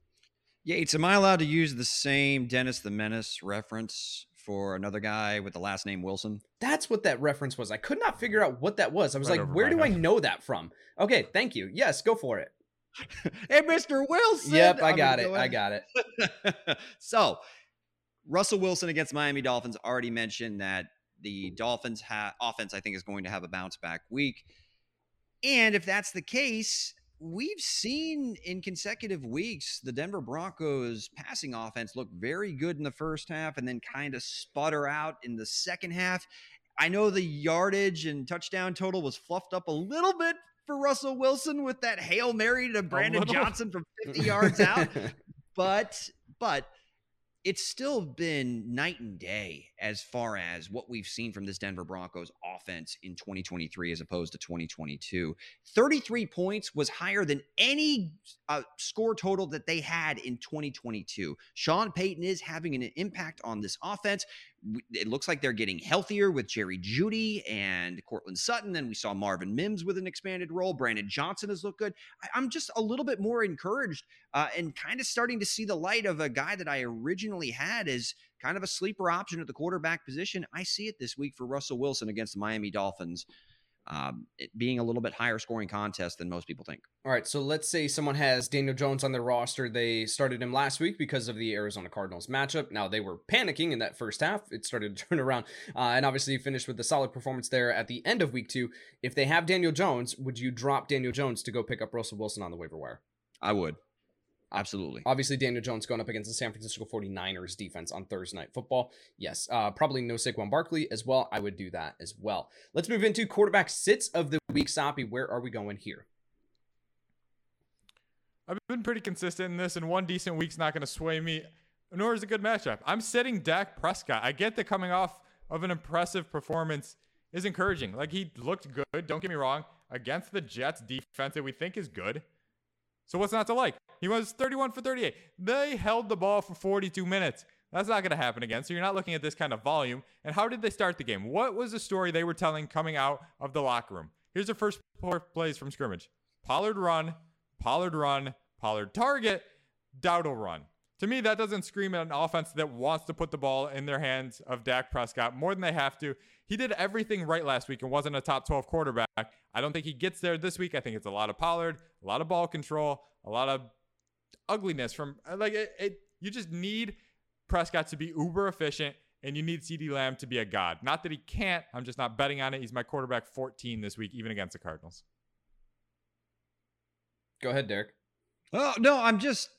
Yates, am I allowed to use the same Dennis the Menace reference for another guy with the last name Wilson. That's what that reference was. I could not figure out what that was. I was right like, where do head. I know that from? Okay, thank you. Yes, go for it. hey, Mr. Wilson. Yep, I got it. I got it. so, Russell Wilson against Miami Dolphins already mentioned that the Dolphins ha- offense, I think, is going to have a bounce back week. And if that's the case, we've seen in consecutive weeks the Denver Broncos passing offense look very good in the first half and then kind of sputter out in the second half. I know the yardage and touchdown total was fluffed up a little bit for Russell Wilson with that Hail Mary to Brandon Johnson from 50 yards out. But but it's still been night and day as far as what we've seen from this Denver Broncos offense in 2023 as opposed to 2022. 33 points was higher than any uh, score total that they had in 2022. Sean Payton is having an impact on this offense it looks like they're getting healthier with Jerry Jeudy and Courtland Sutton. Then we saw Marvin Mims with an expanded role. Brandon Johnson has looked good. I, am just a little bit more encouraged uh, and kind of starting to see the light of a guy that I originally had as kind of a sleeper option at the quarterback position. I see it this week for Russell Wilson against the Miami Dolphins um, being a little bit higher scoring contest than most people think. All right, so let's say someone has Daniel Jones on their roster. They started him last week because of the Arizona Cardinals matchup. Now they were panicking in that first half. It started to turn around, uh, and obviously finished with a solid performance there at the end of week two. If they have Daniel Jones, would you drop Daniel Jones to go pick up Russell Wilson on the waiver wire? I would. Absolutely. Obviously, Daniel Jones going up against the San Francisco 49ers defense on Thursday Night Football. Yes. Uh, probably no Saquon Barkley as well. I would do that as well. Let's move into quarterback sits of the week. Soppy, where are we going here? I've been pretty consistent in this, and one decent week's not going to sway me, nor is a good matchup. I'm sitting Dak Prescott. I get that coming off of an impressive performance is encouraging. Like, he looked good, don't get me wrong, against the Jets defense that we think is good. So what's not to like? He was 31 for 38. They held the ball for 42 minutes. That's not going to happen again. So you're not looking at this kind of volume. And how did they start the game? What was the story they were telling coming out of the locker room? Here's the first four plays from scrimmage. Pollard run, Pollard run, Pollard target, Dowdle run. To me, that doesn't scream at an offense that wants to put the ball in their hands of Dak Prescott more than they have to. He did everything right last week and wasn't a top 12 quarterback. I don't think he gets there this week. I think it's a lot of Pollard, a lot of ball control, a lot of ugliness from like it, it you just need Prescott to be uber efficient and you need CeeDee Lamb to be a god. Not that he can't. I'm just not betting on it. He's my quarterback 14 this week, even against the Cardinals. Go ahead, Derek. Oh no, I'm just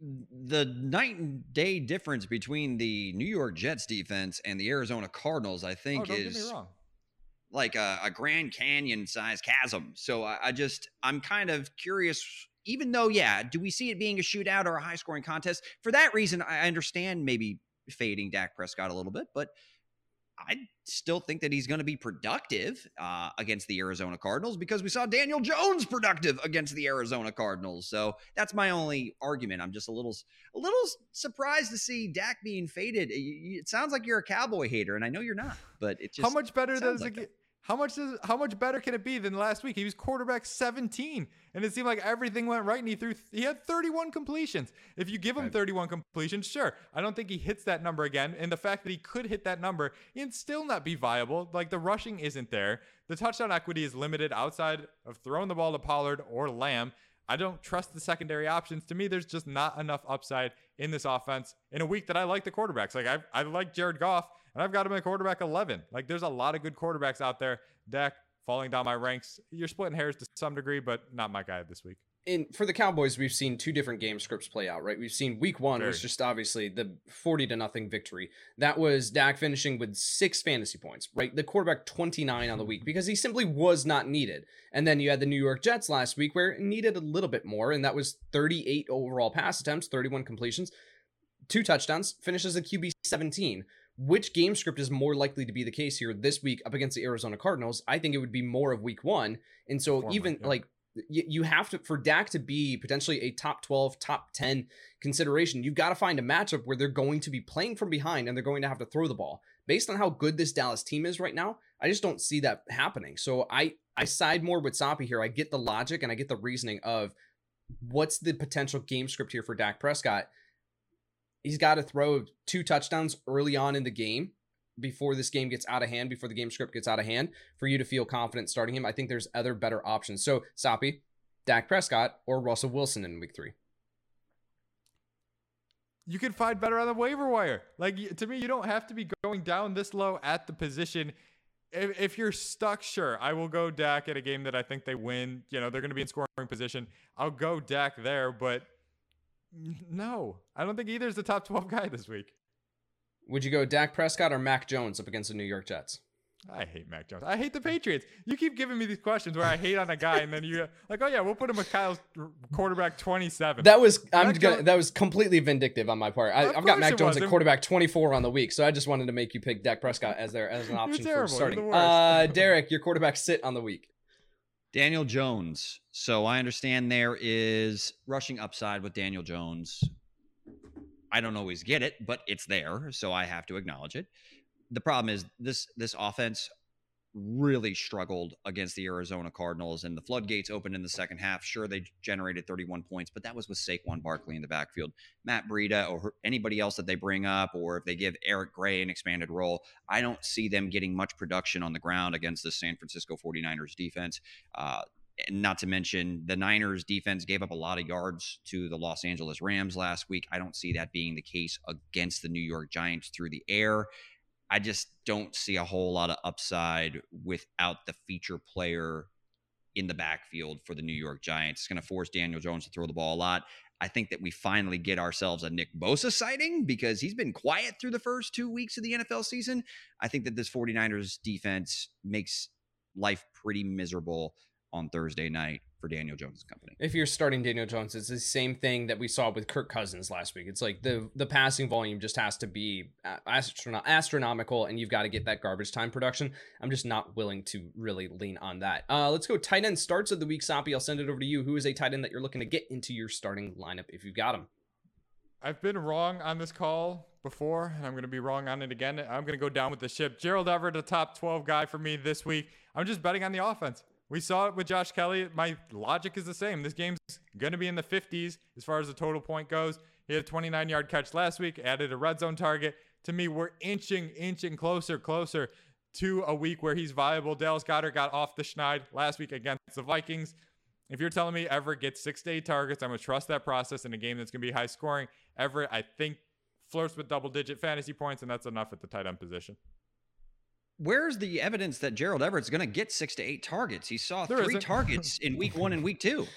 the night and day difference between the New York Jets defense and the Arizona Cardinals. I think oh, is like a, a Grand Canyon sized chasm. So I, I just I'm kind of curious. Even though, yeah, do we see it being a shootout or a high scoring contest? For that reason, I understand maybe fading Dak Prescott a little bit, but I still think that he's going to be productive uh, against the Arizona Cardinals because we saw Daniel Jones productive against the Arizona Cardinals. So that's my only argument. I'm just a little, a little surprised to see Dak being faded. It sounds like you're a Cowboy hater, and I know you're not. But it just how much better does like it get? How much does how much better can it be than last week? He was quarterback 17, and it seemed like everything went right, and he threw he had 31 completions. If you give him 31 completions, sure, I don't think he hits that number again. And the fact that he could hit that number and still not be viable, like the rushing isn't there. The touchdown equity is limited outside of throwing the ball to Pollard or Lamb. I don't trust the secondary options. To me, there's just not enough upside in this offense in a week that I like the quarterbacks. Like I I like Jared Goff and I've got him at quarterback 11. Like there's a lot of good quarterbacks out there. Dak falling down my ranks. You're splitting hairs to some degree, but not my guy this week. In for the Cowboys, we've seen two different game scripts play out, right? We've seen week one Very. was just obviously the 40 to nothing victory. That was Dak finishing with six fantasy points, right? The quarterback 29 on the week because he simply was not needed. And then you had the New York Jets last week where it needed a little bit more, and that was 38 overall pass attempts, 31 completions, two touchdowns, finishes a QB 17 which game script is more likely to be the case here this week up against the Arizona Cardinals? I think it would be more of week one. And so Former, even yeah. like you have to for Dak to be potentially a top 12, top 10 consideration, you've got to find a matchup where they're going to be playing from behind and they're going to have to throw the ball. Based on how good this Dallas team is right now, I just don't see that happening. So I I side more with Soppy here. I get the logic and I get the reasoning of what's the potential game script here for Dak Prescott he's got to throw two touchdowns early on in the game before this game gets out of hand, before the game script gets out of hand, for you to feel confident starting him. I think there's other better options. So, Soppy, Dak Prescott, or Russell Wilson in week three. You can find better on the waiver wire. Like to me, you don't have to be going down this low at the position. If, if you're stuck, sure, I will go Dak at a game that I think they win. You know, they're going to be in scoring position. I'll go Dak there, but no, I don't think either is the top 12 guy this week. Would you go Dak Prescott or Mac Jones up against the New York Jets? I hate Mac Jones. I hate the Patriots. You keep giving me these questions where I hate on a guy, and then you're like, oh yeah, we'll put him with Kyle's quarterback twenty seven. That was I'm Mac gonna Jones, that was completely vindictive on my part. I, have got Mac Jones at quarterback twenty four on the week, so I just wanted to make you pick Dak Prescott as their as an option for starting. Uh, Derek, your quarterback sit on the week. Daniel Jones. So I understand there is rushing upside with Daniel Jones. I don't always get it, but it's there, so I have to acknowledge it. The problem is this this offense really struggled against the Arizona Cardinals, and the floodgates opened in the second half. Sure, they generated 31 points, but that was with Saquon Barkley in the backfield. Matt Breida or anybody else that they bring up, or if they give Eric Gray an expanded role, I don't see them getting much production on the ground against the San Francisco 49ers defense. Uh, not to mention the Niners defense gave up a lot of yards to the Los Angeles Rams last week. I don't see that being the case against the New York Giants through the air. I just don't see a whole lot of upside without the feature player in the backfield for the New York Giants. It's going to force Daniel Jones to throw the ball a lot. I think that we finally get ourselves a Nick Bosa sighting because he's been quiet through the first two weeks of the NFL season. I think that this 49ers defense makes life pretty miserable on Thursday night for Daniel Jones' company. If you're starting Daniel Jones, it's the same thing that we saw with Kirk Cousins last week. It's like the the passing volume just has to be astrono- astronomical, and you've got to get that garbage time production. I'm just not willing to really lean on that. Uh, let's go tight end starts of the week. Soppy, I'll send it over to you. Who is a tight end that you're looking to get into your starting lineup if you've got him? I've been wrong on this call before, and I'm going to be wrong on it again. I'm going to go down with the ship. Gerald Everett, a top 12 guy for me this week. I'm just betting on the offense. We saw it with Josh Kelley. My logic is the same. This game's going to be in the 50s as far as the total point goes. He had a 29 yard catch last week, added a red zone target. To me, we're inching, inching closer, closer to a week where he's viable. Dallas Goedert got off the schneid last week against the Vikings. If you're telling me Everett gets six to eight targets, I'm going to trust that process in a game that's going to be high scoring. Everett, I think, flirts with double digit fantasy points, and that's enough at the tight end position where's the evidence that Gerald Everett's going to get six to eight targets? He saw there 3 targets in week one and week two.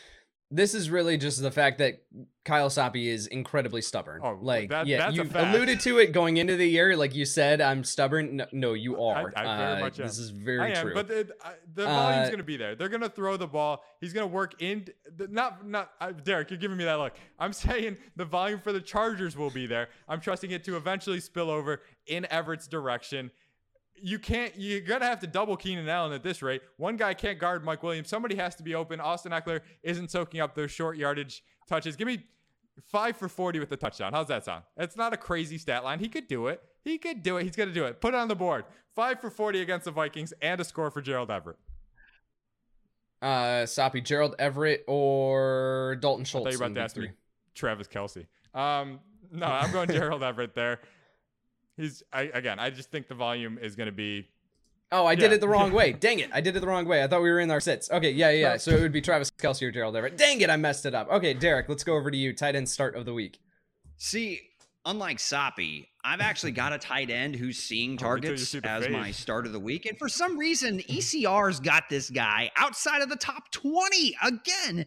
This is really just the fact that Kyle Soppe is incredibly stubborn. Oh, like, that, yeah, you alluded to it going into the year. Like you said, I'm stubborn. No, no you are. I, I very uh, much am. This is very I true. Am, but the, the volume's uh, going to be there. They're going to throw the ball. He's going to work in. Not, not, uh, Derek, you're giving me that look. I'm saying the volume for the Chargers will be there. I'm trusting it to eventually spill over in Everett's direction you can't you're gonna have to double Keenan Allen at this rate. One guy can't guard Mike Williams. Somebody has to be open. Austin Ekeler isn't soaking up those short yardage touches. Give me five for 40 with the touchdown. How's that sound? It's not a crazy stat line. He could do it. He could do it. He's going to do it. Put it on the board. Five for 40 against the Vikings and a score for Gerald Everett. Uh, Soppe, Gerald Everett or Dalton Schultz. I thought you were about to ask me Travis Kelce. Um, no, I'm going Gerald Everett there. He's I, again. I just think the volume is going to be Oh, I did it the wrong way. Dang it. I did it the wrong way. I thought we were in our sits. Okay, yeah, yeah. So it would be Travis Kelce or Gerald Everett. Dang it, I messed it up. Okay, Derek, let's go over to you. Tight end start of the week. See, unlike Soppe, I've actually got a tight end who's seeing oh, targets oh, as my start of the week. And for some reason, ECR's got this guy outside of the top 20. Again,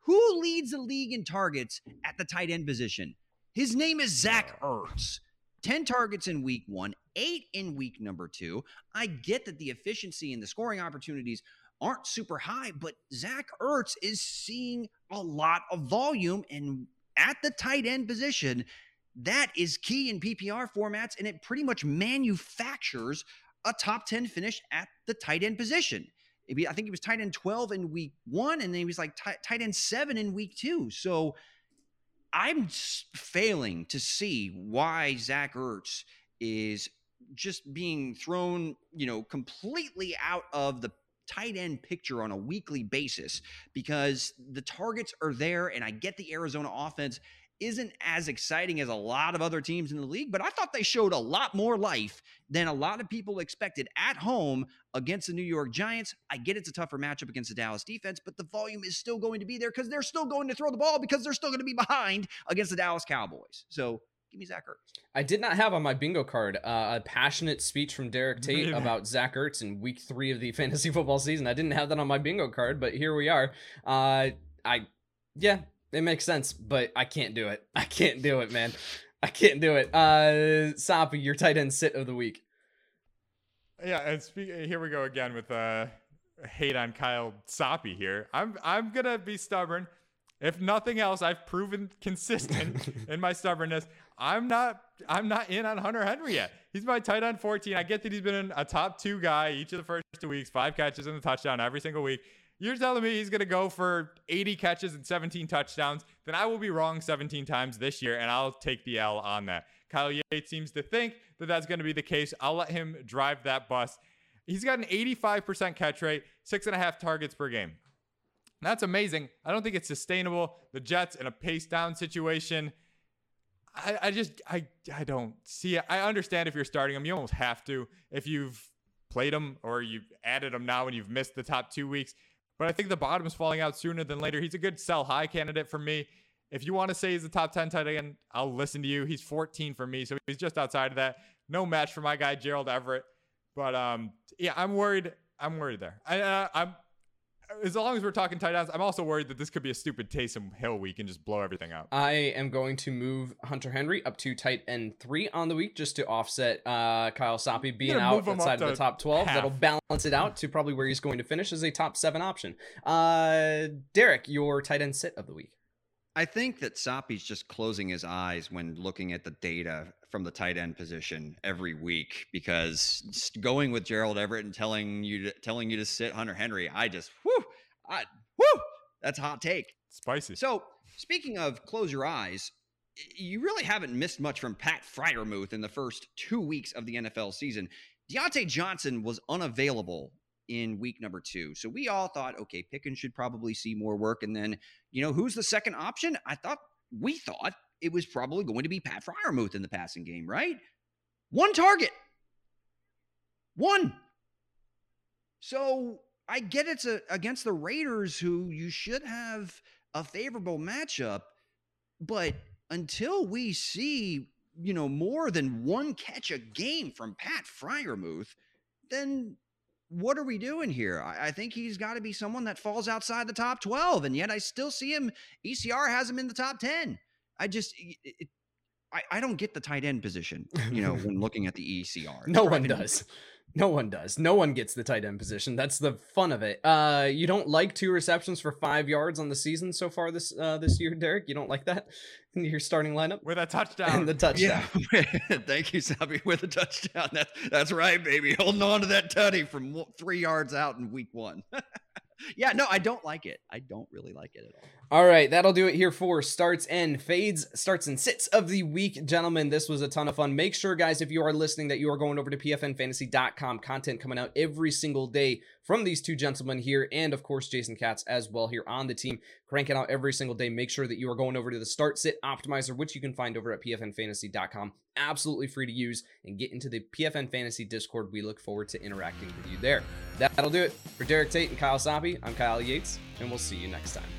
who leads the league in targets at the tight end position? His name is Zach uh, Ertz. 10 targets in week one, eight in week number two. I get that the efficiency and the scoring opportunities aren't super high, but Zach Ertz is seeing a lot of volume and at the tight end position. That is key in PPR formats, and it pretty much manufactures a top 10 finish at the tight end position. I think he was tight end 12 in week one, and then he was like tight, end seven in week two. So I'm failing to see why Zach Ertz is just being thrown, you know, completely out of the tight end picture on a weekly basis because the targets are there and I get the Arizona offense isn't as exciting as a lot of other teams in the league, but I thought they showed a lot more life than a lot of people expected at home against the New York Giants. I get it's a tougher matchup against the Dallas defense, but the volume is still going to be there because they're still going to throw the ball because they're still going to be behind against the Dallas Cowboys. So give me Zach Ertz. I did not have on my bingo card uh, a passionate speech from Derek Tate about Zach Ertz in week three of the fantasy football season. I didn't have that on my bingo card, but here we are. Uh, I, yeah, it makes sense, but I can't do it. I can't do it, man. I can't do it. Uh, Soppe, your tight end sit of the week. Yeah, and speak, here we go again with uh, hate on Kyle Soppe here. I'm I'm gonna be stubborn. If nothing else, I've proven consistent in my stubbornness. I'm not I'm not in on Hunter Henry yet. He's my tight end 14. I get that he's been a top two guy each of the first two weeks, five catches and a touchdown every single week. You're telling me he's going to go for 80 catches and 17 touchdowns, then I will be wrong 17 times this year, and I'll take the L on that. Kyle Yates seems to think that that's going to be the case. I'll let him drive that bus. He's got an 85% catch rate, six and a half targets per game. That's amazing. I don't think it's sustainable. The Jets in a pace down situation. I, I just I I don't see it. I understand if you're starting him, you almost have to. If you've played him or you've added him now and you've missed the top two weeks, but I think the bottom is falling out sooner than later. He's a good sell high candidate for me. If you want to say he's a top 10 tight end, I'll listen to you. He's 14 for me, so he's just outside of that. No match for my guy Gerald Everett. But um, yeah, I'm worried. I'm worried there. I, uh, I'm as long as we're talking tight ends, I'm also worried that this could be a stupid Taysom Hill week and just blow everything up. I am going to move Hunter Henry up to tight end three on the week just to offset uh, Kyle Soppe being out outside of the top 12. Half. That'll balance it out to probably where he's going to finish as a top seven option. Uh, Derek, your tight end sit of the week. I think that Soppe's just closing his eyes when looking at the data from the tight end position every week because going with Gerald Everett and telling you to, telling you to sit Hunter Henry, I just whoo, I whoo, that's a hot take. Spicy. So speaking of close your eyes, you really haven't missed much from Pat Freiermuth in the first two weeks of the NFL season. Diontae Johnson was unavailable in week number two. So we all thought, okay, Pickens should probably see more work. And then, you know, who's the second option? I thought, we thought it was probably going to be Pat Freiermuth in the passing game, right? One target. One. So I get it's a, against the Raiders, who you should have a favorable matchup. But until we see, you know, more than one catch a game from Pat Freiermuth, then what are we doing here? I, I think he's got to be someone that falls outside the top 12. And yet I still see him. ECR has him in the top 10. I just, it, I, I don't get the tight end position, you know, when looking at the ECR. no one does. No one does. No one gets the tight end position. That's the fun of it. Uh, you don't like two receptions for five yards on the season so far this uh, this year, Derek. You don't like that in your starting lineup with a touchdown. And the touchdown. Yeah. Thank you, Sabi, with a touchdown. That's that's right, baby. Holding on to that tutty from three yards out in week one. yeah, no, I don't like it. I don't really like it at all. All right, that'll do it here for starts and fades, starts and sits of the week, gentlemen. This was a ton of fun. Make sure, guys, if you are listening, that you are going over to pfnfantasy.com. Content coming out every single day from these two gentlemen here, and of course, Jason Katz as well here on the team, cranking out every single day. Make sure that you are going over to the start sit optimizer, which you can find over at pfnfantasy.com. Absolutely free to use and get into the PFN Fantasy Discord. We look forward to interacting with you there. That'll do it for Derek Tate and Kyle Soppe. I'm Kyle Yates, and we'll see you next time.